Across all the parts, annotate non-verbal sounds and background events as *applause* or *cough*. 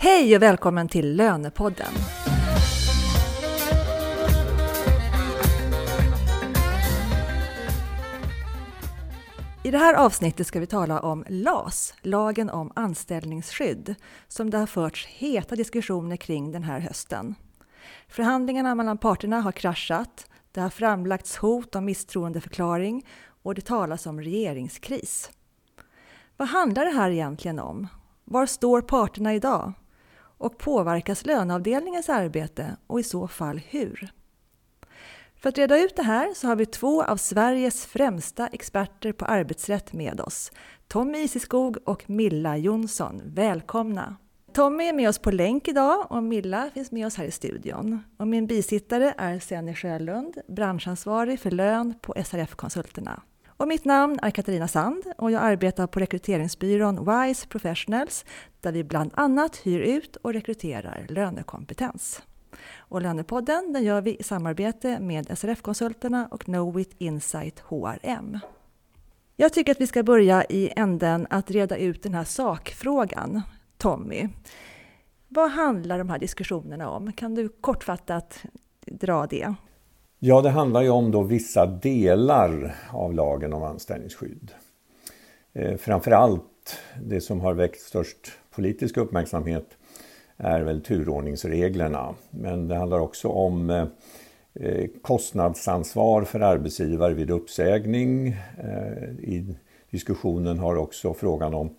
Hej och välkommen till Lönepodden! I det här avsnittet ska vi tala om LAS, lagen om anställningsskydd, som det har förts heta diskussioner kring den här hösten. Förhandlingarna mellan parterna har kraschat, det har framlagts hot om misstroendeförklaring och det talas om regeringskris. Vad handlar det här egentligen om? Var står parterna idag? Och påverkas löneavdelningens arbete och i så fall hur? För att reda ut det här så har vi två av Sveriges främsta experter på arbetsrätt med oss. Tommy Isiskog och Milla Jonsson. Välkomna! Tommy är med oss på länk idag och Milla finns med oss här i studion. Och min bisittare är Senny Sjölund, branschansvarig för lön på SRF-konsulterna. Och mitt namn är Katarina Sand och jag arbetar på rekryteringsbyrån WISE Professionals där vi bland annat hyr ut och rekryterar lönekompetens. Och Lönepodden den gör vi i samarbete med SRF-konsulterna och Knowit Insight HRM. Jag tycker att vi ska börja i änden att reda ut den här sakfrågan. Tommy, vad handlar de här diskussionerna om? Kan du kortfattat dra det? Ja, det handlar ju om då vissa delar av lagen om anställningsskydd. Eh, framförallt det som har väckt störst politisk uppmärksamhet är väl turordningsreglerna. Men det handlar också om eh, eh kostnadsansvar för arbetsgivare vid uppsägning. Eh, I diskussionen har också frågan om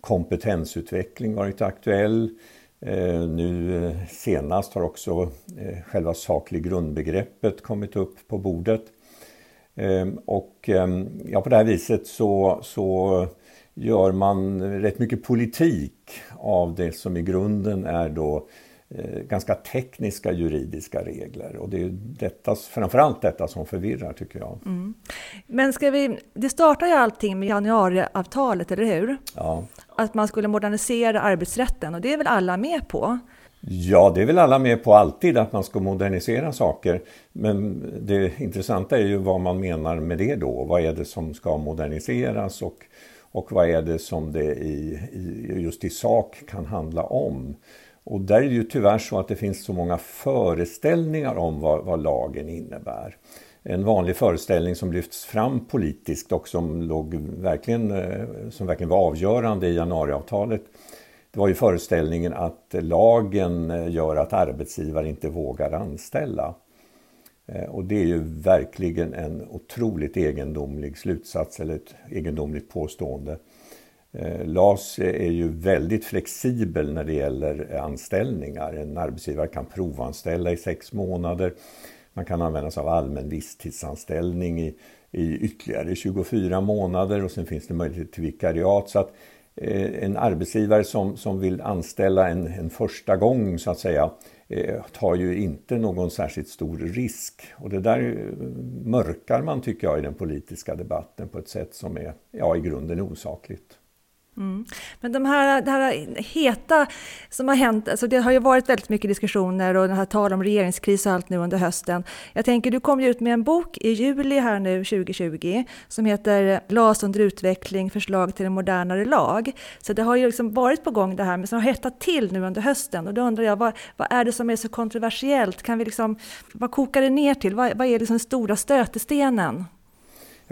kompetensutveckling varit aktuell. Eh, nu senast har också själva saklig grundbegreppet kommit upp på bordet. Och ja, på det här viset så, så gör man rätt mycket politik av det som i grunden är då eh, ganska tekniska juridiska regler. Och det är detta, framförallt detta som förvirrar tycker jag. Mm. Men ska vi, det startar ju allting med januariavtalet, eller hur? Ja. Att man skulle modernisera arbetsrätten och det är väl alla med på? Ja, det är väl alla med på alltid att man ska modernisera saker. Men det intressanta är ju vad man menar med det då. Vad är det som ska moderniseras och och vad är det som det i, i, just i sak kan handla om. Och där är det ju tyvärr så att det finns så många föreställningar om vad, vad lagen innebär. En vanlig föreställning som lyfts fram politiskt och som, låg verkligen, eh, som verkligen var avgörande i januariavtalet det var ju föreställningen att lagen eh, gör att arbetsgivare inte vågar anställa. Eh, och det är ju verkligen en otroligt egendomlig slutsats eller ett egendomligt påstående. LAS är ju väldigt flexibel när det gäller anställningar. En arbetsgivare kan provanställa i sex månader. Man kan använda sig av allmän visstidsanställning i, i ytterligare 24 månader och sen finns det möjlighet till vikariat. Så att eh, en arbetsgivare som, som vill anställa en, en första gång så att säga Eh, tar ju inte någon särskilt stor risk. Och det där eh, mörkar man tycker jag i den politiska debatten på ett sätt som är ja, i grunden osakligt. Mm. Men de här, det här heta som har hänt, alltså det har ju varit väldigt mycket diskussioner och den här tal om regeringskris och allt nu under hösten. Jag tänker, du kom ju ut med en bok i juli här nu 2020 som heter LAS under utveckling, förslag till en modernare lag. Så det har ju liksom varit på gång det här, men som har hettat till nu under hösten. Och då undrar jag, vad, vad är det som är så kontroversiellt? Kan vi liksom, vad kokar det ner till? Vad, vad är liksom den stora stötestenen?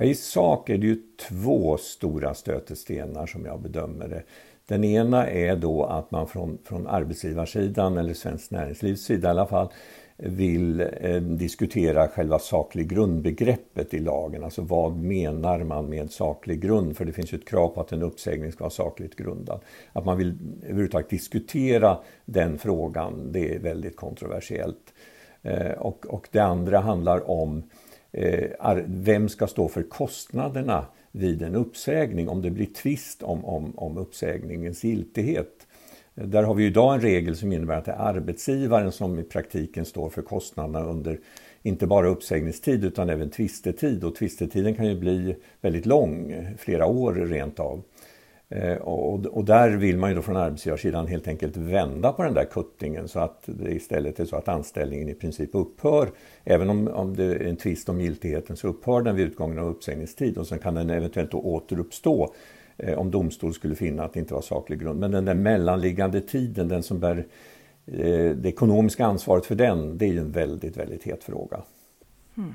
I sak är det ju två stora stötestenar som jag bedömer det. Den ena är då att man från, från arbetsgivarsidan, eller Svenskt Näringslivs sida i alla fall, vill eh, diskutera själva saklig grundbegreppet i lagen. Alltså vad menar man med saklig grund? För det finns ju ett krav på att en uppsägning ska vara sakligt grundad. Att man vill överhuvudtaget diskutera den frågan, det är väldigt kontroversiellt. Eh, och, och det andra handlar om Eh, Eh, vem ska stå för kostnaderna vid en uppsägning om det blir tvist om, om, om uppsägningens giltighet. Eh, där har vi idag en regel som innebär att det är arbetsgivaren som i praktiken står för kostnaderna under inte bara uppsägningstid utan även tvistetid och tvistetiden kan ju bli väldigt lång, flera år rent av. Eh, och, och, där vill man ju då från arbetsgivarsidan helt enkelt vända på den där kuttingen så att det istället är så att anställningen i princip upphör. Även om, om det är en tvist om giltigheten så upphör den vid utgången av uppsägningstid och sen kan den eventuellt då återuppstå eh, om domstol skulle finna att det inte var saklig grund. Men den där mellanliggande tiden, den som bär eh, det ekonomiska ansvaret för den, det är ju en väldigt, väldigt het fråga. Mm.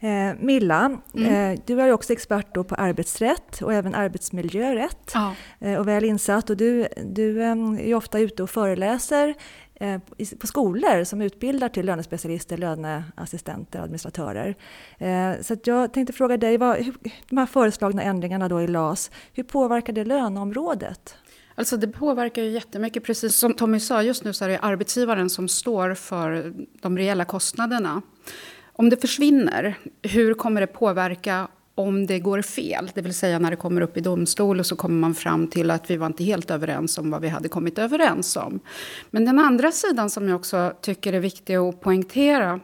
Eh, Milla, mm. eh, du är också expert på arbetsrätt och även arbetsmiljörätt ja. eh, och väl insatt. Och du, du eh, är ofta ute och föreläser eh, på skolor som utbildar till lönespecialister, löneassistenter och administratörer. Eh, så jag tänkte fråga dig, vad, hur, de här föreslagna ändringarna då i LAS, hur påverkar det löneområdet? Alltså det påverkar ju jättemycket. Precis som Tommy sa, just nu så är det arbetsgivaren som står för de reella kostnaderna. Om det försvinner, hur kommer det påverka om det går fel? Det vill säga när det kommer upp i domstol och så kommer man fram till att vi var inte helt överens om vad vi hade kommit överens om. Men den andra sidan som jag också tycker är viktig att poängtera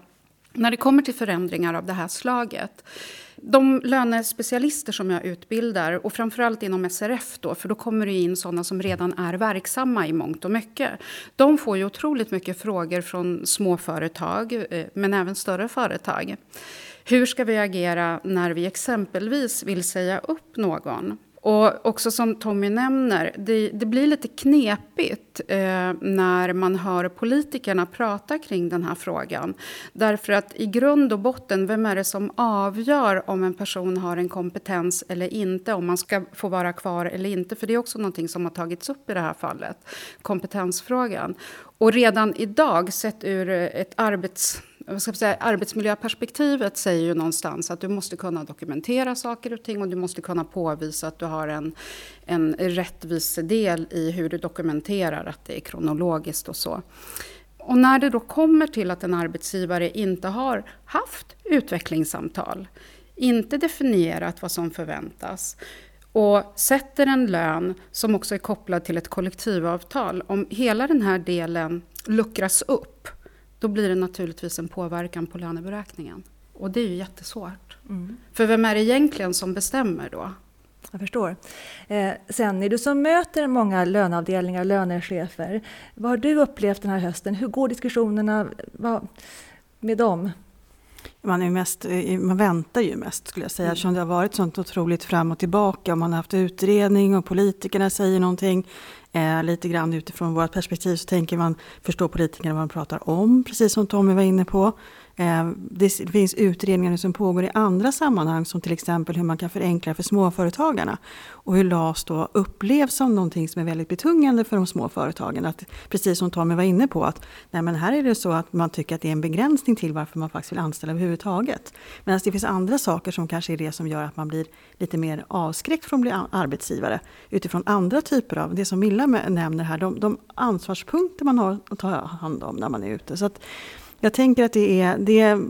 när det kommer till förändringar av det här slaget de lönespecialister som jag utbildar, och framförallt inom SRF då, för då kommer det in sådana som redan är verksamma i mångt och mycket. De får ju otroligt mycket frågor från småföretag, eh, men även större företag. Hur ska vi agera när vi exempelvis vill säga upp någon? Och också som Tommy nämner, det, det blir lite knepigt eh, när man hör politikerna prata kring den här frågan. Därför att i grund och botten, vem är det som avgör om en person har en kompetens eller inte, om man ska få vara kvar eller inte? För det är också någonting som har tagits upp i det här fallet, kompetensfrågan. Och redan idag, sett ur ett arbets vad ska säga, arbetsmiljöperspektivet säger ju någonstans att du måste kunna dokumentera saker och ting och du måste kunna påvisa att du har en, en rättvis del i hur du dokumenterar att det är kronologiskt och så. Och när det då kommer till att en arbetsgivare inte har haft utvecklingssamtal, inte definierat vad som förväntas och sätter en lön som också är kopplad till ett kollektivavtal, om hela den här delen luckras upp då blir det naturligtvis en påverkan på löneberäkningen. Och det är ju jättesvårt. Mm. För vem är det egentligen som bestämmer då? Jag förstår. Eh, sen är du som möter många löneavdelningar, och lönechefer. Vad har du upplevt den här hösten? Hur går diskussionerna med dem? Man, är mest, eh, man väntar ju mest skulle jag säga, mm. eftersom det har varit sånt otroligt fram och tillbaka. Och man har haft utredning och politikerna säger någonting. Eh, lite grann utifrån vårt perspektiv så tänker man förstå politikerna vad de pratar om, precis som Tommy var inne på. Eh, det finns utredningar som pågår i andra sammanhang som till exempel hur man kan förenkla för småföretagarna. Och hur LAS då upplevs som någonting som är väldigt betungande för de små företagen. Att, precis som Tommy var inne på, att nej men här är det så att man tycker att det är en begränsning till varför man faktiskt vill anställa överhuvudtaget. Medan det finns andra saker som kanske är det som gör att man blir lite mer avskräckt från att bli arbetsgivare. Utifrån andra typer av, det som Milla nämner här, de, de ansvarspunkter man har att ta hand om när man är ute. Så att, jag tänker att det är, det är,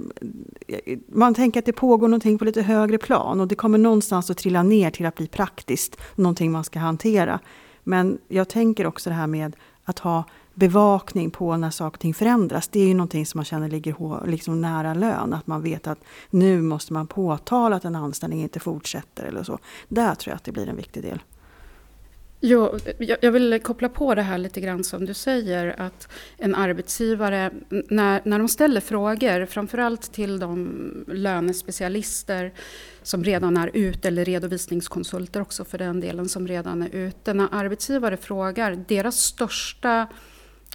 man tänker att det pågår någonting på lite högre plan och det kommer någonstans att trilla ner till att bli praktiskt, någonting man ska hantera. Men jag tänker också det här med att ha bevakning på när saker och ting förändras. Det är ju någonting som man känner ligger liksom nära lön. Att man vet att nu måste man påtala att en anställning inte fortsätter eller så. Där tror jag att det blir en viktig del. Jo, jag vill koppla på det här lite grann som du säger att en arbetsgivare, när, när de ställer frågor, framförallt till de lönespecialister som redan är ute, eller redovisningskonsulter också för den delen som redan är ute. När arbetsgivare frågar, deras största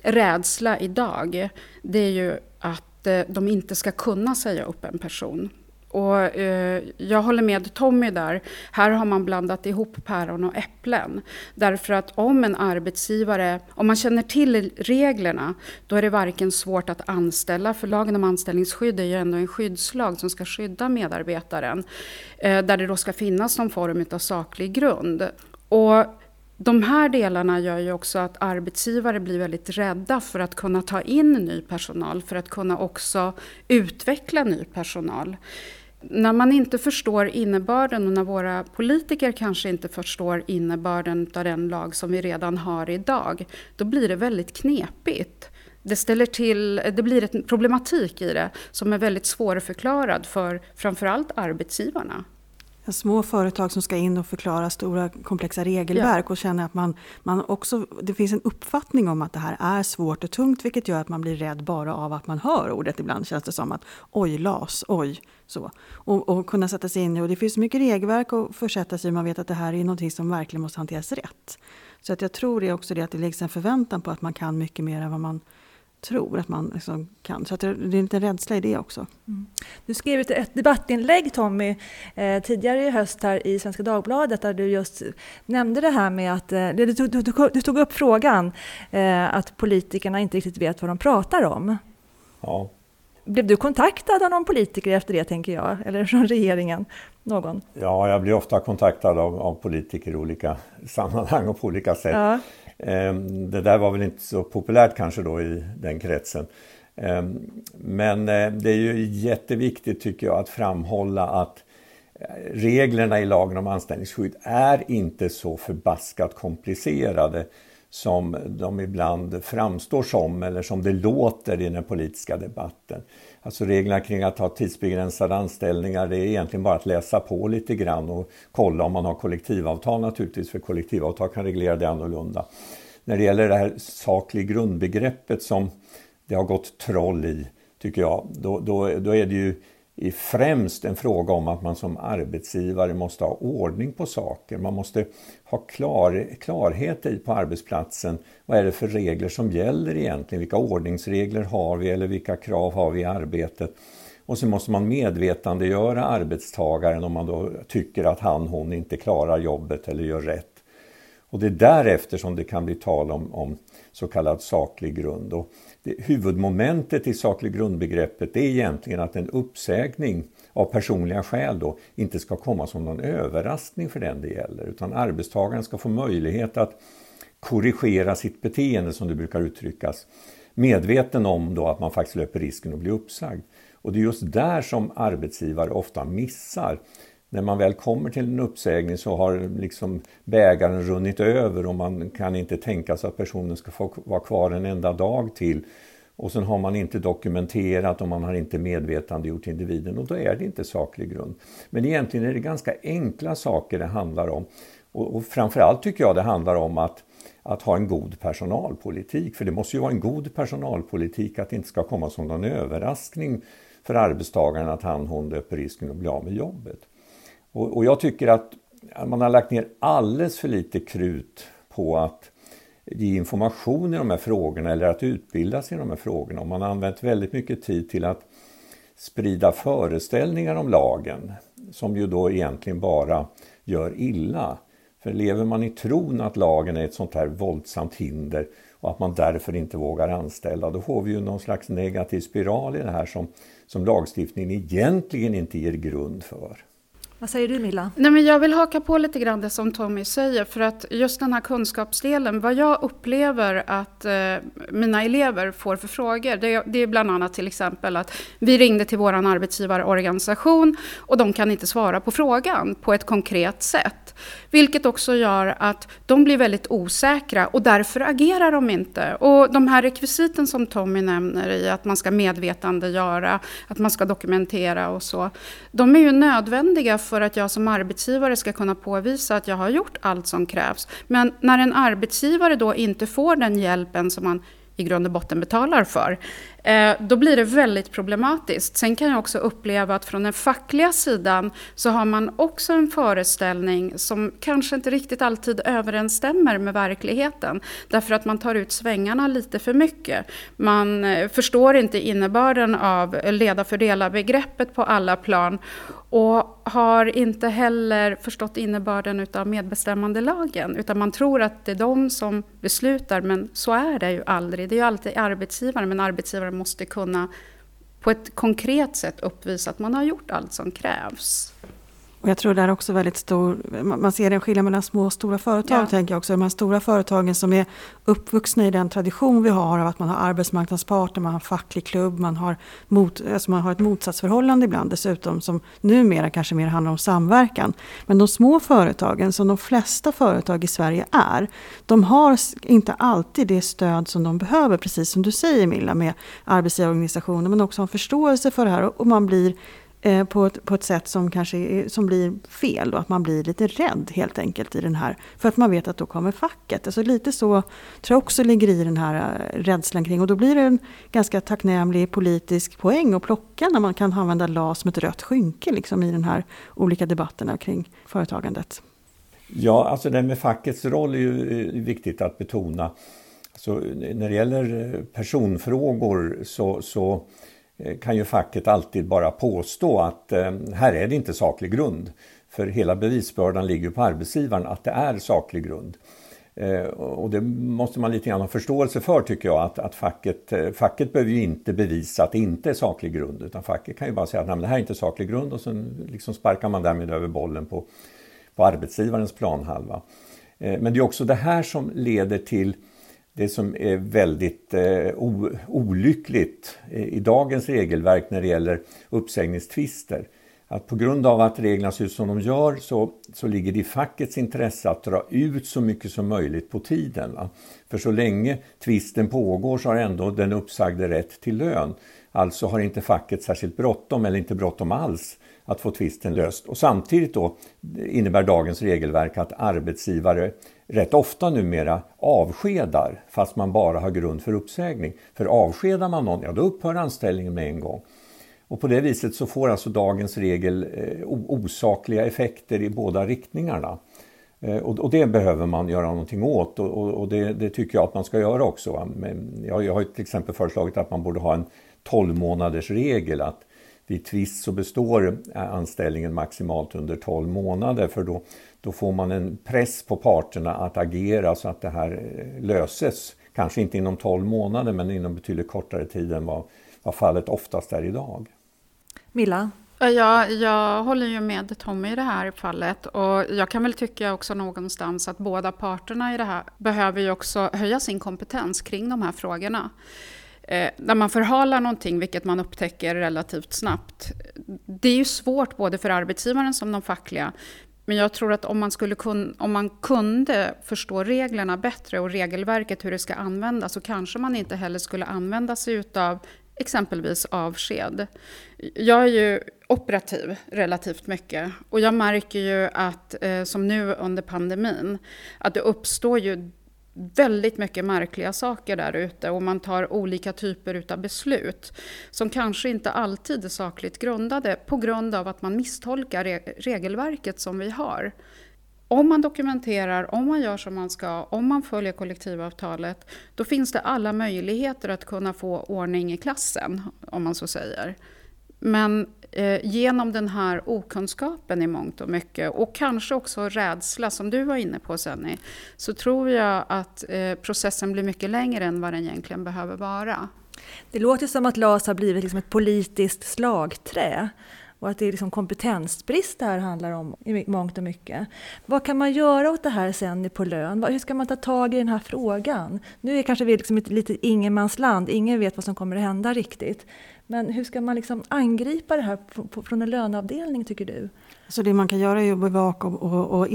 rädsla idag, det är ju att eh, de inte ska kunna säga upp en person. Och, eh, jag håller med Tommy där. Här har man blandat ihop päron och äpplen. Därför att om en arbetsgivare, om man känner till reglerna, då är det varken svårt att anställa, för lagen om anställningsskydd är ju ändå en skyddslag som ska skydda medarbetaren, eh, där det då ska finnas någon form av saklig grund. Och de här delarna gör ju också att arbetsgivare blir väldigt rädda för att kunna ta in ny personal, för att kunna också utveckla ny personal när man inte förstår innebörden och när våra politiker kanske inte förstår innebörden av den lag som vi redan har idag, då blir det väldigt knepigt. Det, ställer till, det blir en problematik i det som är väldigt svårförklarad för framförallt arbetsgivarna små företag som ska in och förklara stora komplexa regelverk ja. och känna att man, man också, det finns en uppfattning om att det här är svårt och tungt vilket gör att man blir rädd bara av att man hör ordet. Ibland känns det som att oj, LAS, oj. Så. Och, och kunna sätta sig in i, och det finns mycket regelverk att försätta sig i, man vet att det här är någonting som verkligen måste hanteras rätt. Så att jag tror det också det att det läggs en förväntan på att man kan mycket mer än vad man tror att man liksom kan. Så att det är en liten rädsla i det också. Mm. Du skrev ett debattinlägg Tommy eh, tidigare i höst här i Svenska Dagbladet där du just nämnde det här med att eh, du, du, du, du, tog upp frågan eh, att politikerna inte riktigt vet vad de pratar om. Ja. Blev du kontaktad av någon politiker efter det tänker jag, eller från regeringen? Någon? Ja, jag blir ofta kontaktad av, av politiker i olika *laughs* sammanhang och på olika sätt. Ja. Ehm, det där var väl inte så populärt kanske då i den kretsen. Ehm, men eh, det är ju jätteviktigt tycker jag att framhålla att eh, reglerna i lagen om anställningsskydd är inte så förbaskat komplicerade som de ibland framstår som eller som det låter i den politiska debatten. Alltså reglerna kring att ha tidsbegränsade anställningar det är egentligen bara att läsa på lite grann och kolla om man har kollektivavtal naturligtvis för kollektivavtal kan reglera det annorlunda. När det gäller det här saklig grundbegreppet som det har gått troll i tycker jag, då, då, då är det ju är främst en fråga om att man som arbetsgivare måste ha ordning på saker. Man måste ha klar, klarhet i på arbetsplatsen. Vad är det för regler som gäller egentligen? Vilka ordningsregler har vi eller vilka krav har vi i arbetet? Och så måste man medvetandegöra arbetstagaren om man då tycker att han hon inte klarar jobbet eller gör rätt. Och det är därefter som det kan bli tal om, om så kallad saklig grund. Och huvudmomentet i saklig grundbegreppet är egentligen att en uppsägning av personliga skäl då inte ska komma som någon överraskning för den det gäller utan arbetstagaren ska få möjlighet att korrigera sitt beteende som det brukar uttryckas medveten om då att man faktiskt löper risken att bli uppsagd. Och det är just där som arbetsgivare ofta missar när man väl kommer till en uppsägning så har liksom bägaren runnit över och man kan inte tänka sig att personen ska få vara kvar en enda dag till. Och sen har man inte dokumenterat och man har inte medvetandegjort individen och då är det inte saklig grund. Men egentligen är det ganska enkla saker det handlar om. Och, och framförallt tycker jag det handlar om att, att ha en god personalpolitik. För det måste ju vara en god personalpolitik att det inte ska komma som någon överraskning för arbetstagaren att han hon löper risken att bli av med jobbet. Och, och jag tycker att man har lagt ner alldeles för lite krut på att ge information i de här frågorna eller att utbilda sig i de här frågorna. Och man har använt väldigt mycket tid till att sprida föreställningar om lagen som ju då egentligen bara gör illa. För lever man i tron att lagen är ett sånt här våldsamt hinder och att man därför inte vågar anställa, då får vi ju någon slags negativ spiral i det här som, som lagstiftningen egentligen inte ger grund för. Vad säger du Milla? Nej, men jag vill haka på lite grann det som Tommy säger. För att just den här kunskapsdelen, vad jag upplever att eh, mina elever får för frågor. Det, det, är bland annat till exempel att vi ringde till vår arbetsgivarorganisation och de kan inte svara på frågan på ett konkret sätt. Vilket också gör att de blir väldigt osäkra och därför agerar de inte. Och de här rekvisiten som Tommy nämner i att man ska medvetandegöra, att man ska dokumentera och så. De är ju nödvändiga för att jag som arbetsgivare ska kunna påvisa att jag har gjort allt som krävs. Men när en arbetsgivare då inte får den hjälpen som man i grund och botten betalar för, Eh, då blir det väldigt problematiskt. Sen kan jag också uppleva att från den fackliga sidan så har man också en föreställning som kanske inte riktigt alltid överensstämmer med verkligheten. Därför att man tar ut svängarna lite för mycket. Man eh, förstår inte innebörden av leda-fördela-begreppet på alla plan och har inte heller förstått innebörden av medbestämmandelagen. Utan man tror att det är de som beslutar, men så är det ju aldrig. Det är ju alltid arbetsgivaren, men arbetsgivaren måste kunna på ett konkret sätt uppvisa att man har gjort allt som krävs. Och jag tror det är också väldigt stor, man ser en skillnad mellan små och stora företag. Ja. tänker jag också. De här stora företagen som är uppvuxna i den tradition vi har av att man har arbetsmarknadsparter, man har facklig klubb, man har, mot, alltså man har ett motsatsförhållande ibland dessutom som numera kanske mer handlar om samverkan. Men de små företagen, som de flesta företag i Sverige är, de har inte alltid det stöd som de behöver, precis som du säger Milla, med arbetsgivarorganisationer, men också en förståelse för det här och man blir eh, på, ett, på ett sätt som kanske är, som blir fel och att man blir lite rädd helt enkelt i den här. För att man vet att då kommer facket. Alltså lite så tror jag också ligger i den här eh, rädslan kring och då blir det en ganska tacknämlig politisk poäng att plocka när man kan använda LAS som ett rött skynke liksom i den här olika debatterna kring företagandet. Ja, alltså det med fackets roll är ju eh, viktigt att betona. Så eh, när det gäller personfrågor så, så Eh, kan ju facket alltid bara påstå att eh, här är det inte saklig grund. För hela bevisbördan ligger på arbetsgivaren att det är saklig grund. Eh, och det måste man lite grann ha förståelse för tycker jag att, att facket, facket behöver ju inte bevisa att det inte är saklig grund utan facket kan ju bara säga att det här är inte saklig grund och sen liksom sparkar man därmed över bollen på, på arbetsgivarens planhalva. Men det är också det här som leder till det som är väldigt eh, olyckligt eh, i dagens regelverk när det gäller uppsägningstvister. Att på grund av att reglerna ser ut som de gör så, så ligger det i fackets intresse att dra ut så mycket som möjligt på tiden. Va? För så länge tvisten pågår så har ändå den uppsagde rätt till lön. Alltså har inte facket särskilt bråttom eller inte bråttom alls att få tvisten löst. Och samtidigt då eh, innebär dagens regelverk att arbetsgivare rätt ofta numera avskedar fast man bara har grund för uppsägning. För avskedar man någon, ja då upphör anställningen med en gång. Och på det viset så får alltså dagens regel eh, osakliga effekter i båda riktningarna. Eh, och, och, det behöver man göra någonting åt och, och, och det, det, tycker jag att man ska göra också. Men jag, jag har till exempel föreslagit att man borde ha en 12 månaders regel att vid tvist så består anställningen maximalt under 12 månader för då, då får man en press på parterna att agera så att det här eh, löses. Kanske inte inom 12 månader men inom betydligt kortare tid än vad, vad fallet oftast är idag. Milla? Ja, jag håller ju med Tommy i det här fallet och jag kan väl tycka också någonstans att båda parterna i det här behöver ju också höja sin kompetens kring de här frågorna. Eh, när man förhalar någonting, vilket man upptäcker relativt snabbt, det är ju svårt både för arbetsgivaren som de fackliga, men jag tror att om man, skulle kun, om man kunde förstå reglerna bättre och regelverket hur det ska användas så kanske man inte heller skulle använda sig utav exempelvis avsked. Jag är ju operativ relativt mycket och jag märker ju att, eh, som nu under pandemin, att det uppstår ju väldigt mycket märkliga saker där ute och man tar olika typer av beslut som kanske inte alltid är sakligt grundade på grund av att man misstolkar regelverket som vi har. Om man dokumenterar, om man gör som man ska, om man följer kollektivavtalet, då finns det alla möjligheter att kunna få ordning i klassen, om man så säger. Men eh, genom den här okunskapen i mångt och mycket och kanske också rädsla som du var inne på Senny så tror jag att eh, processen blir mycket längre än vad den egentligen behöver vara. Det låter som att LAS har blivit liksom ett politiskt slagträ och att det är liksom kompetensbrist det här handlar om i mångt och mycket. Vad kan man göra åt det här sen på lön? Hur ska man ta tag i den här frågan? Nu är kanske vi liksom ett litet ingenmansland, ingen vet vad som kommer att hända riktigt. Men hur ska man liksom angripa det här från en löneavdelning tycker du? Så det man kan göra är att bevaka och, och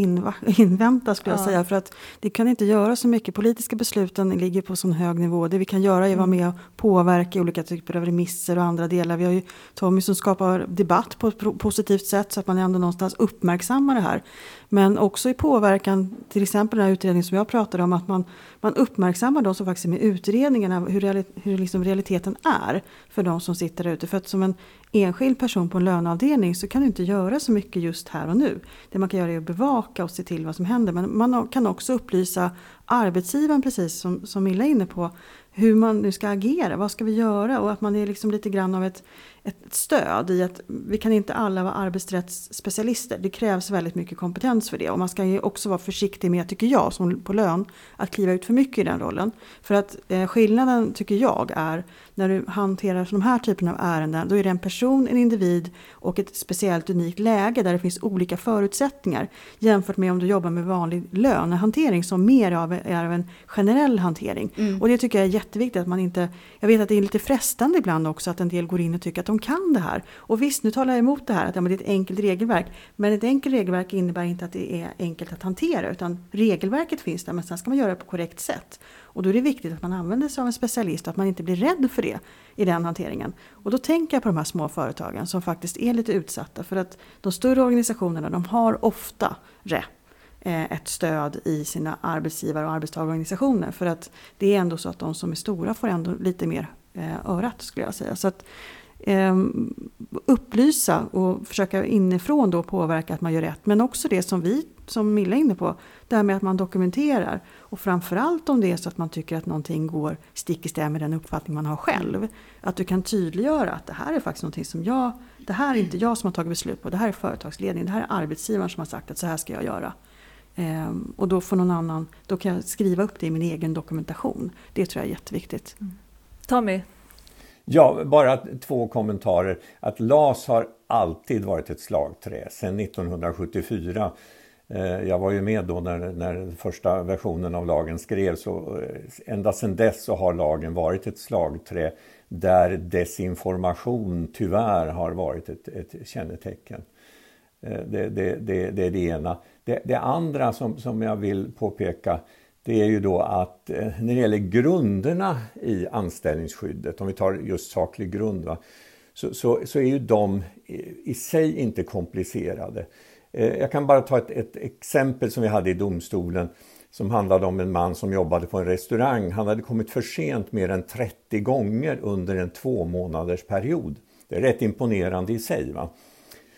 invänta skulle jag ja. säga. För att det kan inte göra så mycket. Politiska besluten ligger på sån hög nivå. Det vi kan göra är att vara mm. med och påverka olika typer av remisser och andra delar. Vi har ju Tommy som skapar debatt på ett positivt sätt så att man ändå någonstans uppmärksammar det här. Men också i påverkan, till exempel den här utredningen som jag pratade om, att man, man uppmärksammar de som faktiskt är med i utredningarna, hur, reali, hur liksom realiteten är för de som sitter där ute. För att som en enskild person på en löneavdelning så kan du inte göra så mycket just här och nu. Det man kan göra är att bevaka och se till vad som händer. Men man kan också upplysa arbetsgivaren, precis som, som Milla är inne på, hur man nu ska agera, vad ska vi göra? Och att man är liksom lite grann av ett, ett stöd i att vi kan inte alla vara arbetsrättsspecialister. Det krävs väldigt mycket kompetens för det. Och man ska ju också vara försiktig med, tycker jag, som på lön, att kliva ut för mycket i den rollen. För att eh, skillnaden, tycker jag, är när du hanterar de här typen av ärenden, då är det en person, en individ och ett speciellt unikt läge där det finns olika förutsättningar jämfört med om du jobbar med vanlig lönehantering som mer av, är av en generell hantering. Mm. Och det tycker jag är jätteviktigt att man inte, jag vet att det är lite frestande ibland också att en del går in och tycker att de kan det här. Och visst, nu talar jag emot det här att ja, det är ett enkelt regelverk. Men ett enkelt regelverk innebär inte att det är enkelt att hantera utan regelverket finns där men sen ska man göra det på korrekt sätt. Och då är det viktigt att man använder sig av en specialist och att man inte blir rädd för det i den hanteringen. Och då tänker jag på de här små företagen som faktiskt är lite utsatta för att de större organisationerna de har ofta rätt ett stöd i sina arbetsgivar och arbetstagarorganisationer. För att det är ändå så att de som är stora får ändå lite mer eh, örat skulle jag säga. Så att, eh, upplysa och försöka inifrån då påverka att man gör rätt. Men också det som vi, som Milla är inne på, det här med att man dokumenterar. Och framförallt om det är så att man tycker att någonting går stick i stäv med den uppfattning man har själv. Att du kan tydliggöra att det här är faktiskt någonting som jag, det här är inte jag som har tagit beslut på, det här är företagsledningen, det här är arbetsgivaren som har sagt att så här ska jag göra. Ehm, och då får någon annan, då kan jag skriva upp det i min egen dokumentation. Det tror jag är jätteviktigt. Mm. Tommy? Ja, bara två kommentarer. Att LAS har alltid varit ett slagträ sedan 1974. Eh, jag var ju med då när, när första versionen av lagen skrevs och eh, ända sedan dess så har lagen varit ett slagträ där desinformation tyvärr har varit ett, ett kännetecken. Eh, det, det, det, det är det ena. Det, det andra som, som jag vill påpeka det är ju då att eh, när det gäller grunderna i anställningsskyddet, om vi tar just saklig grund, va, så, så, så, är ju de i sig inte komplicerade. Eh, jag kan bara ta ett, ett, exempel som vi hade i domstolen som handlade om en man som jobbade på en restaurang. Han hade kommit för sent mer än 30 gånger under en två månaders period. Det är rätt imponerande i sig. Va?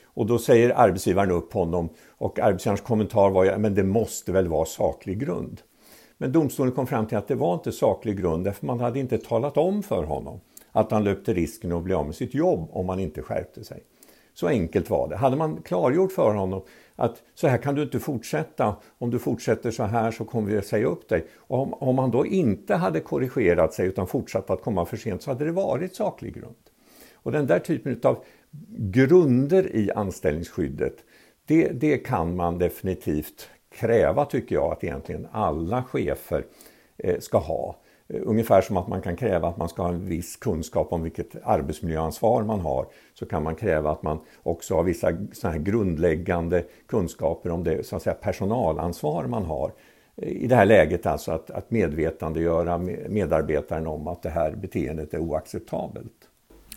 Och då säger arbetsgivaren upp honom och arbetsgivarens kommentar var ju men det måste väl vara saklig grund. Men domstolen kom fram till att det var inte saklig grund därför man hade inte talat om för honom att han löpte risken att bli av med sitt jobb om han inte skärpte sig. Så enkelt var det. Hade man klargjort för honom att så här kan du inte fortsätta, om du fortsätter så här så kommer vi att säga upp dig. Och om, om han då inte hade korrigerat sig utan fortsatt att komma för sent så hade det varit saklig grund. Och den där typen av grunder i anställningsskyddet, det, det kan man definitivt kräva tycker jag att egentligen alla chefer eh, ska ha. Eh, ungefär som att man kan kräva att man ska ha en viss kunskap om vilket arbetsmiljöansvar man har så kan man kräva att man också har vissa såna här grundläggande kunskaper om det så att säga, personalansvar man har. Eh, I det här läget alltså att, att medvetandegöra medarbetaren om att det här beteendet är oacceptabelt.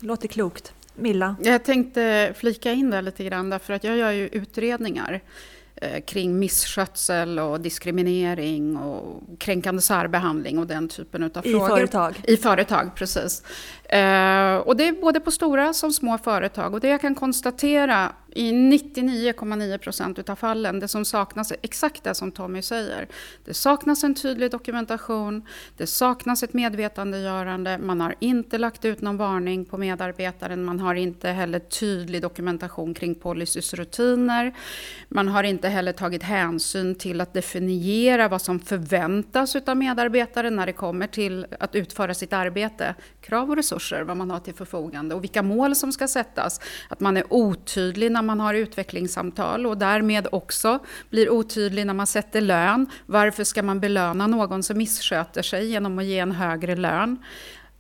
Låter klokt. Milla? Jag tänkte flika in där lite grann, därför att jag gör ju utredningar eh, kring misskötsel och diskriminering och kränkande särbehandling och den typen av frågor. I företag? I företag, precis. Eh, och det är både på stora som små företag. Och det jag kan konstatera i 99,9 procent av fallen, det som saknas är exakt det som Tommy säger. Det saknas en tydlig dokumentation, det saknas ett medvetandegörande, man har inte lagt ut någon varning på medarbetaren, man har inte heller tydlig dokumentation kring policys rutiner, man har inte heller tagit hänsyn till att definiera vad som förväntas av medarbetaren när det kommer till att utföra sitt arbete, krav och resurser, vad man har till förfogande och vilka mål som ska sättas. Att man är otydlig när man har utvecklingssamtal och därmed också blir otydlig när man sätter lön. Varför ska man belöna någon som missköter sig genom att ge en högre lön?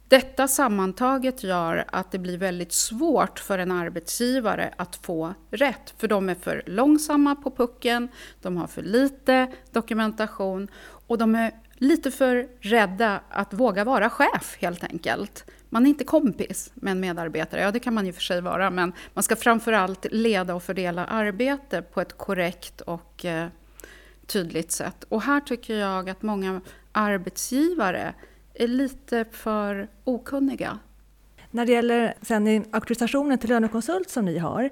Detta sammantaget gör att det blir väldigt svårt för en arbetsgivare att få rätt, för de är för långsamma på pucken, de har för lite dokumentation och de är lite för rädda att våga vara chef helt enkelt. Man är inte kompis med en medarbetare, ja det kan man ju för sig vara, men man ska framförallt leda och fördela arbete på ett korrekt och eh, tydligt sätt. Och här tycker jag att många arbetsgivare är lite för okunniga. När det gäller sen auktorisationen till lönekonsult som ni har,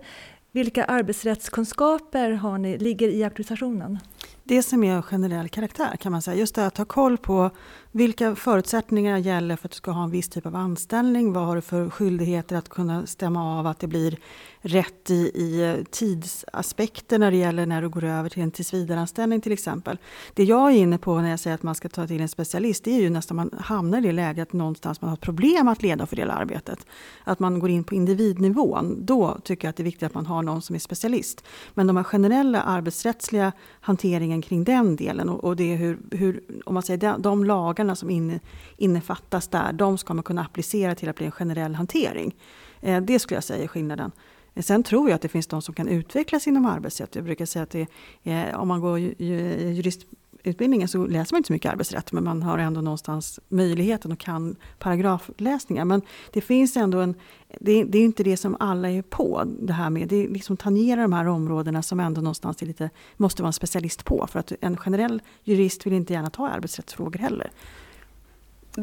vilka arbetsrättskunskaper har ni, ligger i auktorisationen? Det som är av generell karaktär kan man säga. Just det att ha koll på vilka förutsättningar gäller för att du ska ha en viss typ av anställning? Vad har du för skyldigheter att kunna stämma av att det blir rätt i, i tidsaspekter när det gäller när du går över till en tillsvidareanställning till exempel. Det jag är inne på när jag säger att man ska ta till en specialist, det är ju nästan man hamnar i det läget någonstans man har ett problem att leda och fördela arbetet. Att man går in på individnivån. Då tycker jag att det är viktigt att man har någon som är specialist. Men de här generella arbetsrättsliga hanteringen regleringen kring den delen och, och det är hur, hur, om man säger de, de lagarna som in, innefattas där, de ska man kunna applicera till att bli en generell hantering. Eh, det skulle jag säga är skillnaden. Eh, sen tror jag att det finns de som kan utvecklas inom arbetsrätt. Jag brukar säga att det, eh, om man går jurist utbildningen så läser man inte så mycket arbetsrätt men man har ändå någonstans möjligheten och kan paragrafläsningar. Men det finns ändå en, det, det är inte det som alla är på det här med. Det liksom tangerar de här områdena som ändå någonstans är lite, måste vara en specialist på. För att en generell jurist vill inte gärna ta arbetsrättsfrågor heller.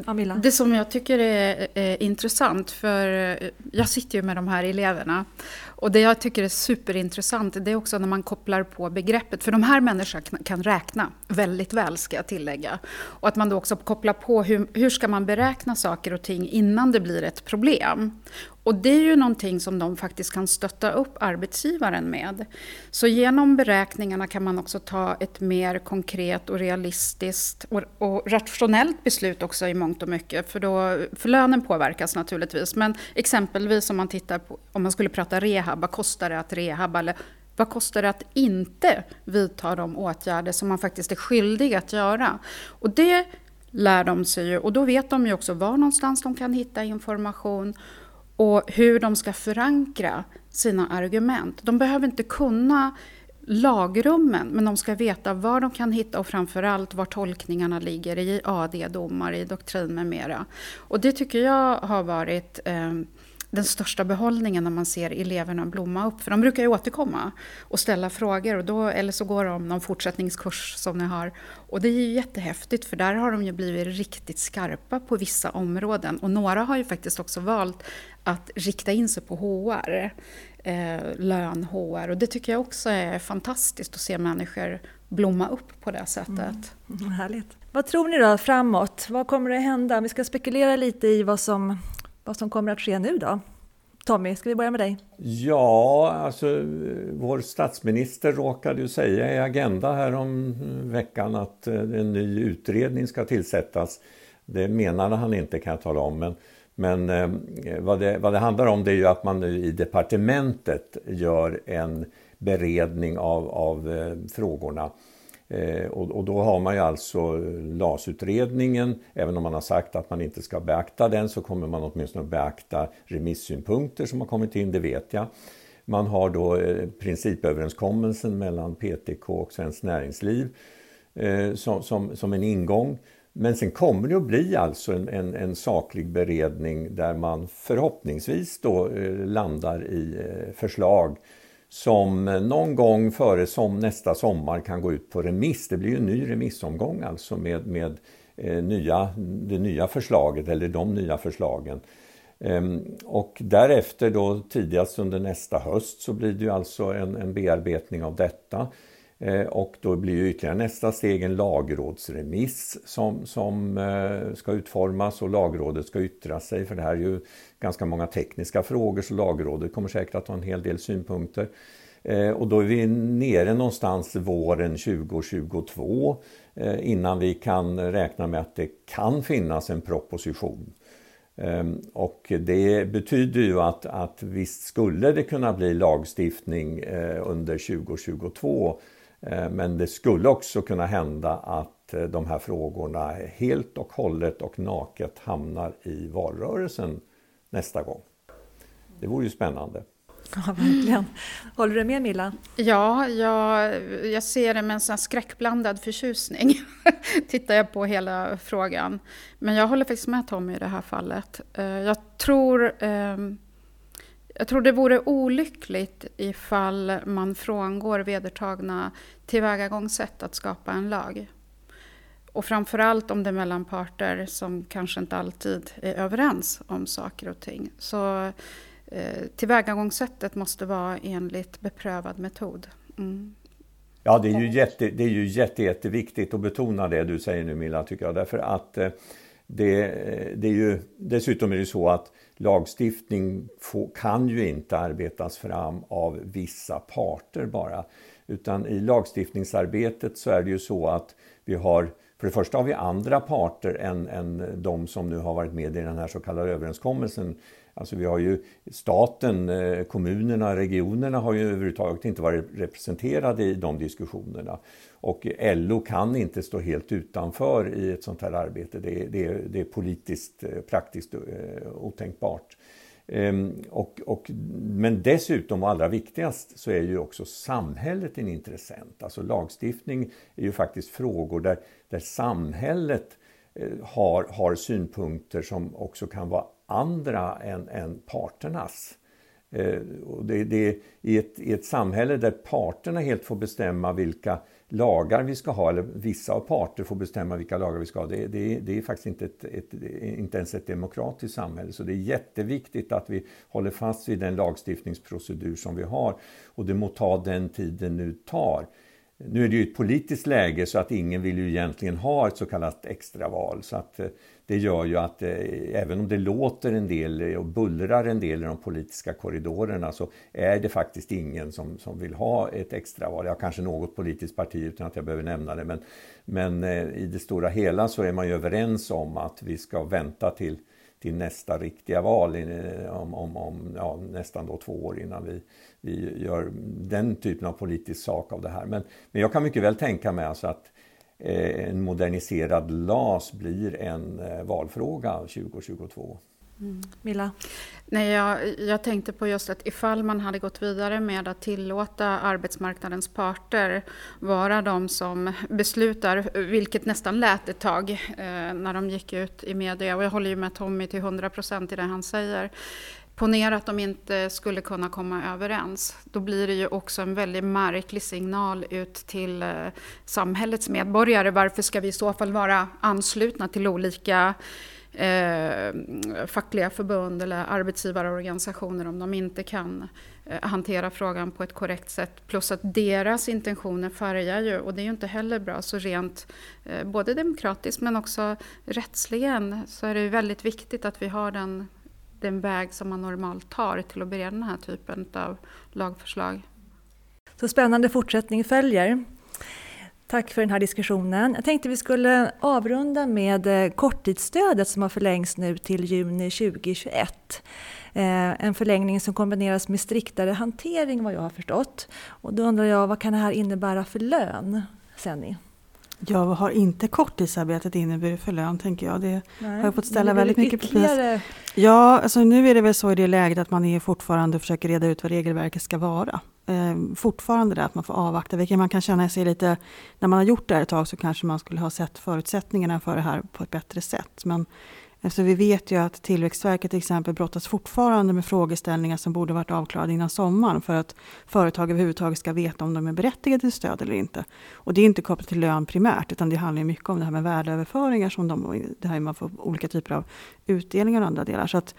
Amila. Det som jag tycker är, är, intressant, för eh, jag sitter ju med de här eleverna. Och det jag tycker är superintressant, det är också när man kopplar på begreppet. För de här människorna kan räkna väldigt väl, ska jag tillägga. Och att man då också kopplar på hur, hur ska man beräkna saker och ting innan det blir ett problem. Och det är ju någonting som de faktiskt kan stötta upp arbetsgivaren med. Så genom beräkningarna kan man också ta ett mer konkret och realistiskt och, och rationellt beslut också i mångt och mycket. För, då, för lönen påverkas naturligtvis. Men exempelvis om man tittar på, om man skulle prata rehab, vad kostar det att rehabba? Eller vad kostar det att inte vidta de åtgärder som man faktiskt är skyldig att göra? Och det lär de sig ju, och då vet de ju också var någonstans de kan hitta information och hur de ska förankra sina argument. De behöver inte kunna lagrummen, men de ska veta var de kan hitta och framförallt var tolkningarna ligger i AD-domar, i doktrin med mera. Och det tycker jag har varit eh, den största behållningen när man ser eleverna blomma upp. För de brukar ju återkomma och ställa frågor. Och då, eller så går de någon fortsättningskurs som ni har. Och det är ju jättehäftigt för där har de ju blivit riktigt skarpa på vissa områden. Och några har ju faktiskt också valt att rikta in sig på HR. Eh, lön, HR. Och det tycker jag också är fantastiskt att se människor blomma upp på det sättet. Mm. Härligt. Vad tror ni då framåt? Vad kommer att hända? Vi ska spekulera lite i vad som vad som kommer att ske nu då? Tommy, ska vi börja med dig? Ja, alltså vår statsminister råkade ju säga i Agenda här om veckan att eh, en ny utredning ska tillsättas. Det menade han inte kan jag tala om, men, men eh, vad, det, vad det handlar om det är ju att man nu i departementet gör en beredning av, av eh, frågorna Eh, och, och, då har man ju alltså eh, LAS-utredningen, även om man har sagt att man inte ska beakta den så kommer man åtminstone att beakta remissynpunkter som har kommit in, det vet jag. Man har då eh, principöverenskommelsen mellan PTK och Svenskt Näringsliv som, som, som, en ingång. Men sen kommer det att bli alltså en, en, en saklig beredning där man förhoppningsvis då landar i eh, förslag som eh, någon gång före som nästa sommar kan gå ut på remiss. Det blir ju en ny remissomgång alltså med, med eh, nya, det nya förslaget eller de nya förslagen. Ehm, och därefter då tidigast under nästa höst så blir det ju alltså en, en bearbetning av detta. Eh, och då blir ju ytterligare nästa steg en lagrådsremiss som, som eh, ska utformas och lagrådet ska yttra sig för det här är ju ganska många tekniska frågor så lagrådet kommer säkert att ha en hel del synpunkter. Eh, och då är vi nere någonstans våren 2022 innan vi kan räkna med att det kan finnas en proposition. Ehm, och det betyder ju att, att visst skulle det kunna bli lagstiftning under 2022 men det skulle också kunna hända att eh, de här frågorna helt och hållet och naket hamnar i valrörelsen nästa gång. Det vore ju spännande. Ja, verkligen. Håller du med Milla? Ja, jag, jag ser det med en sån skräckblandad förtjusning. *laughs* Tittar jag på hela frågan. Men jag håller faktiskt med Tommy i det här fallet. Eh, jag tror ehm, jag tror det vore olyckligt ifall man frångår vedertagna tillvägagångssätt att skapa en lag. Och framförallt om det är mellan parter som kanske inte alltid är överens om saker och ting. Så eh, tillvägagångssättet måste vara enligt beprövad metod. Mm. Ja, det är ju, jätte, det är ju jätte, jätteviktigt att betona det du säger nu Milla, tycker jag. Därför att eh, det, eh, det är ju, dessutom är det så att lagstiftning få, kan ju inte arbetas fram av vissa parter bara. Utan i lagstiftningsarbetet så är det ju så att vi har för det första har vi andra parter än, än de som nu har varit med i den här så kallade överenskommelsen. Alltså vi har ju staten, eh, kommunerna, regionerna har ju överhuvudtaget inte varit representerade i de diskussionerna. Och LO kan inte stå helt utanför i ett sånt här arbete. Det, det, det är politiskt, eh, praktiskt eh, otänkbart. Ehm, och, och, men dessutom, och allra viktigast, så är ju också samhället en intressent. Alltså lagstiftning är ju faktiskt frågor där, där samhället har, har synpunkter som också kan vara andra än, än parternas. Eh, och det, det, i, ett, I ett samhälle där parterna helt får bestämma vilka lagar vi ska ha, eller vissa av parter får bestämma vilka lagar vi ska ha. Det, det, det är faktiskt inte, ett, ett, inte ens ett demokratiskt samhälle. Så det är jätteviktigt att vi håller fast vid den lagstiftningsprocedur som vi har. Och det må ta den tid det nu tar. Nu är det ju ett politiskt läge så att ingen vill ju egentligen ha ett så kallat extraval. Så att eh, det gör ju att eh, även om det låter en del eh, och bullrar en del i de politiska korridorerna så är det faktiskt ingen som, som vill ha ett extraval. Ja, kanske något politiskt parti utan att jag behöver nämna det. Men, men eh, i det stora hela så är man ju överens om att vi ska vänta till, till nästa riktiga val eh, om, om, om ja, nästan då två år innan vi, vi gör den typen av politisk sak av det här. Men, men jag kan mycket väl tänka mig alltså att eh, en moderniserad LAS blir en eh, valfråga 2022. Mm. Milla? Nej, jag, jag, tänkte på just att ifall man hade gått vidare med att tillåta arbetsmarknadens parter vara de som beslutar, vilket nästan lät ett tag eh, när de gick ut i media, och jag håller ju med Tommy till 100 procent i det han säger, Ponera att de inte skulle kunna komma överens. Då blir det ju också en väldigt märklig signal ut till eh, samhällets medborgare. Varför ska vi i så fall vara anslutna till olika eh, fackliga förbund eller arbetsgivarorganisationer om de inte kan eh, hantera frågan på ett korrekt sätt. Plus att deras intentioner färgar ju, och det är ju inte heller bra, så rent eh, både demokratiskt men också rättsligen så är det ju väldigt viktigt att vi har den den väg som man normalt tar till att bereda den här typen av lagförslag. Så spännande fortsättning följer. Tack för den här diskussionen. Jag tänkte vi skulle avrunda med eh, korttidsstödet som har förlängts nu till juni 2021. Eh, en förlängning som kombineras med striktare hantering vad jag har förstått. Och då undrar jag, vad kan det här innebära för lön, Senni? Ja, vad har inte korttidsarbetet inneburit för lön, tänker jag. Det Nej, har jag fått ställa väldigt mycket på Ja, alltså nu är det väl så i det läget att man är fortfarande försöker reda ut vad regelverket ska vara. Eh, fortfarande det att man får avvakta, vilket man kan känna sig lite... När man har gjort det här ett tag så kanske man skulle ha sett förutsättningarna för det här på ett bättre sätt. Men Eftersom vi vet ju att Tillväxtverket till exempel brottas fortfarande med frågeställningar som borde varit avklarade innan sommaren för att företag överhuvudtaget ska veta om de är berättigade till stöd eller inte. Och det är inte kopplat till lön primärt utan det handlar mycket om det här med värdeöverföringar som de, det här man får olika typer av utdelningar och andra delar. Så att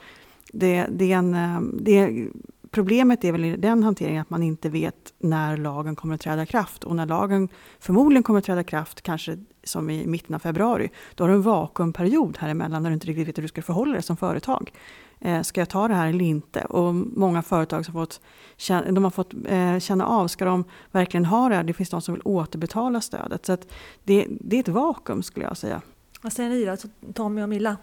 det, det är en, eh, det är, Problemet är väl i den hanteringen att man inte vet när lagen kommer att träda i kraft. Och när lagen förmodligen kommer att träda i kraft, kanske som i mitten av februari, då har du en vakuumperiod här emellan när du inte riktigt vet hur du ska förhålla dig som företag. Eh, ska jag ta det här eller inte? Och många företag som fått, de har fått eh, känna av, ska de verkligen ha det här? Det finns de som vill återbetala stödet. Så det, det är ett vakuum skulle jag säga. Vad säger ni då, Tommy och Milla?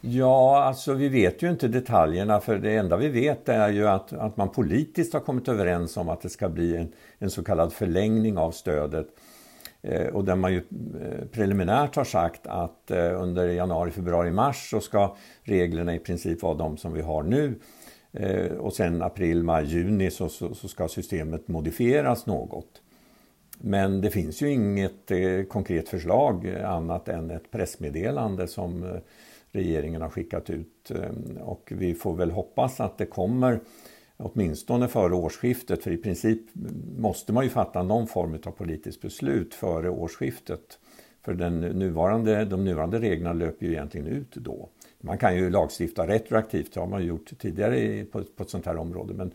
Ja, alltså vi vet ju inte detaljerna för det enda vi vet är ju att, att man politiskt har kommit överens om att det ska bli en, en så kallad förlängning av stödet. Eh, och där man ju eh, preliminärt har sagt att eh, under januari, februari, mars så ska reglerna i princip vara de som vi har nu. Eh, och sen april, maj, juni så, så, så, ska systemet modifieras något. Men det finns ju inget eh, konkret förslag annat än ett pressmeddelande som eh, regeringen har skickat ut. Eh, och vi får väl hoppas att det kommer åtminstone före årsskiftet. För i princip måste man ju fatta någon form av politiskt beslut före årsskiftet. För den nuvarande, de nuvarande reglerna löper ju egentligen ut då. Man kan ju lagstifta retroaktivt, det har man gjort tidigare på, på ett sånt här område. Men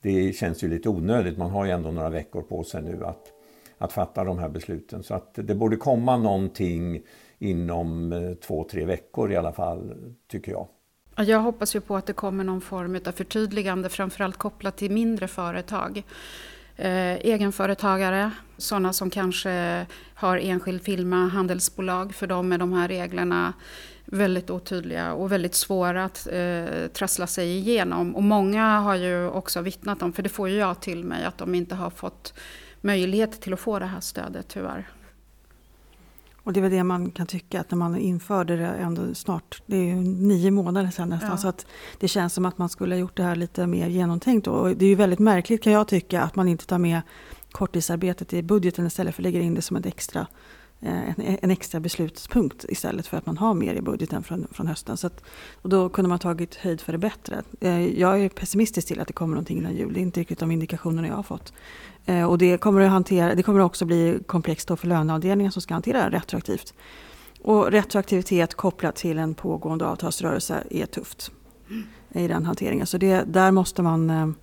det känns ju lite onödigt, man har ju ändå några veckor på sig nu att, att fatta de här besluten. Så att det borde komma någonting inom eh, två, tre veckor i alla fall, tycker jag. Jag hoppas ju på att det kommer någon form av förtydligande, framförallt kopplat till mindre företag. Eh, egenföretagare, sådana som kanske har enskild firma, handelsbolag. För dem är de här reglerna väldigt otydliga och väldigt svåra att eh, trassla sig igenom. Och många har ju också vittnat om, för det får ju jag till mig, att de inte har fått möjlighet till att få det här stödet tyvärr. Och det är väl det man kan tycka att när man införde det ändå snart, det är nio månader sedan nästan, ja. så att det känns som att man skulle ha gjort det här lite mer genomtänkt. Och det är ju väldigt märkligt kan jag tycka att man inte tar med korttidsarbetet i budgeten istället för att lägga in det som ett extra Eh, en, en, extra beslutspunkt istället för att man har mer i budgeten från, från hösten. Så att, och då kunde man tagit höjd för det bättre. Eh, jag är pessimistisk till att det kommer någonting innan jul. Det är inte riktigt de indikationerna jag har fått. Eh, och det kommer, att hantera, det kommer också bli komplext för löneavdelningen som ska hantera det retroaktivt. Och retroaktivitet kopplat till en pågående avtalsrörelse är tufft i den hanteringen. Så det, där måste man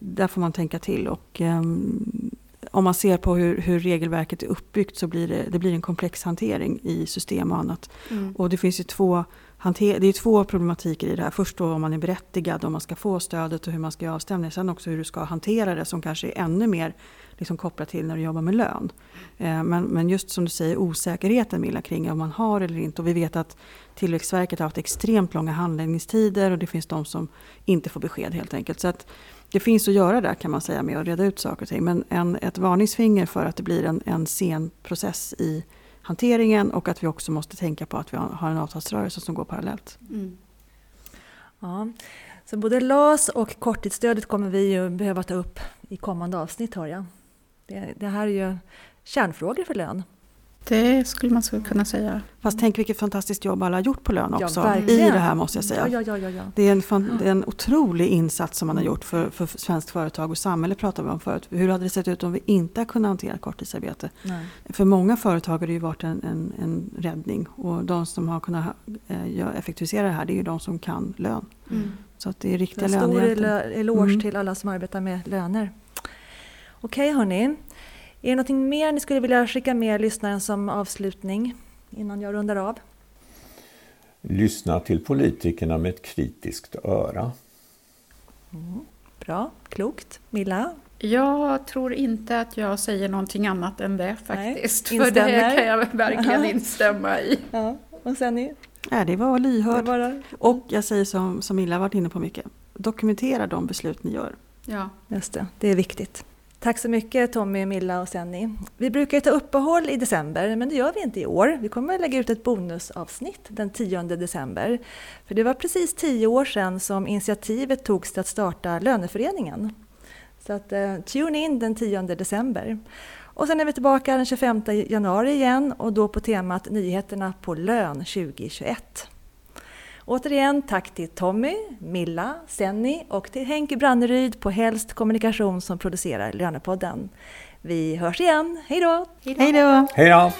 där får man tänka till. Och, ehm, om man ser på hur, hur, regelverket är uppbyggt så blir det, det blir en komplex hantering i system och annat. Mm. Och det finns ju två, hantera, det är två problematiker i det här. Först då om man är berättigad, om man ska få stödet och hur man ska göra avstämning. Sen också hur du ska hantera det som kanske är ännu mer liksom kopplat till när du jobbar med lön. Eh, men, men just som du säger osäkerheten Milla kring om man har eller inte. Och vi vet att Tillväxtverket har haft extremt långa handläggningstider och det finns de som inte får besked helt enkelt. Så att, det finns att göra där kan man säga med att reda ut saker och ting. Men en, ett varningsfinger för att det blir en, en sen process i hanteringen och att vi också måste tänka på att vi har en avtalsrörelse som går parallellt. Mm. Ja, så både LAS och korttidsstödet kommer vi ju behöva ta upp i kommande avsnitt hör jag. Det, det här är ju kärnfrågor för lön. Det skulle man kunna säga. Fast tänk vilket fantastiskt jobb alla har gjort på lön också. Ja, I det här måste jag säga. Ja, ja, ja, det, är en, det är en otrolig insats som man har gjort för, för svenskt företag och samhälle pratade vi om förut. Hur hade det sett ut om vi inte kunnat hantera korttidsarbete? Nej. För många företag har det ju varit en, en, en räddning och de som har kunnat äh, effektivisera det här det är ju de som kan lön. Mm. Så att det är riktiga löner. En stor eloge mm. till alla som arbetar med löner. Okej hörni, är det något mer ni skulle vilja skicka med lyssnaren som avslutning innan jag rundar av? Lyssna till politikerna med ett kritiskt öra. Mm, bra, klokt. Milla? Jag tror inte att jag säger någonting annat än det faktiskt. Nej, för det kan jag verkligen instämma i. *laughs* Ja, och sen ni? Ja, det var lyhörd. Det var och jag säger som, som Milla varit inne på mycket. Dokumentera de beslut ni gör. Ja, just det. Det är viktigt. Tack så mycket Tommy, Milla och Senni. Vi brukar ta uppehåll i december, men det gör vi inte i år. Vi kommer att lägga ut ett bonusavsnitt den 10 december. För det var precis tio år sedan som initiativet togs till att starta Löneföreningen. Så att, eh, tune in den 10 december. Och sen är vi tillbaka den 25 januari igen och då på temat Nyheterna på lön 2021. Återigen tack till Tommy, Milla, Senni och till Henke Branneryd på Helst Kommunikation som producerar Lönepodden. Vi hörs igen. Hej då! Hej då! Hej då!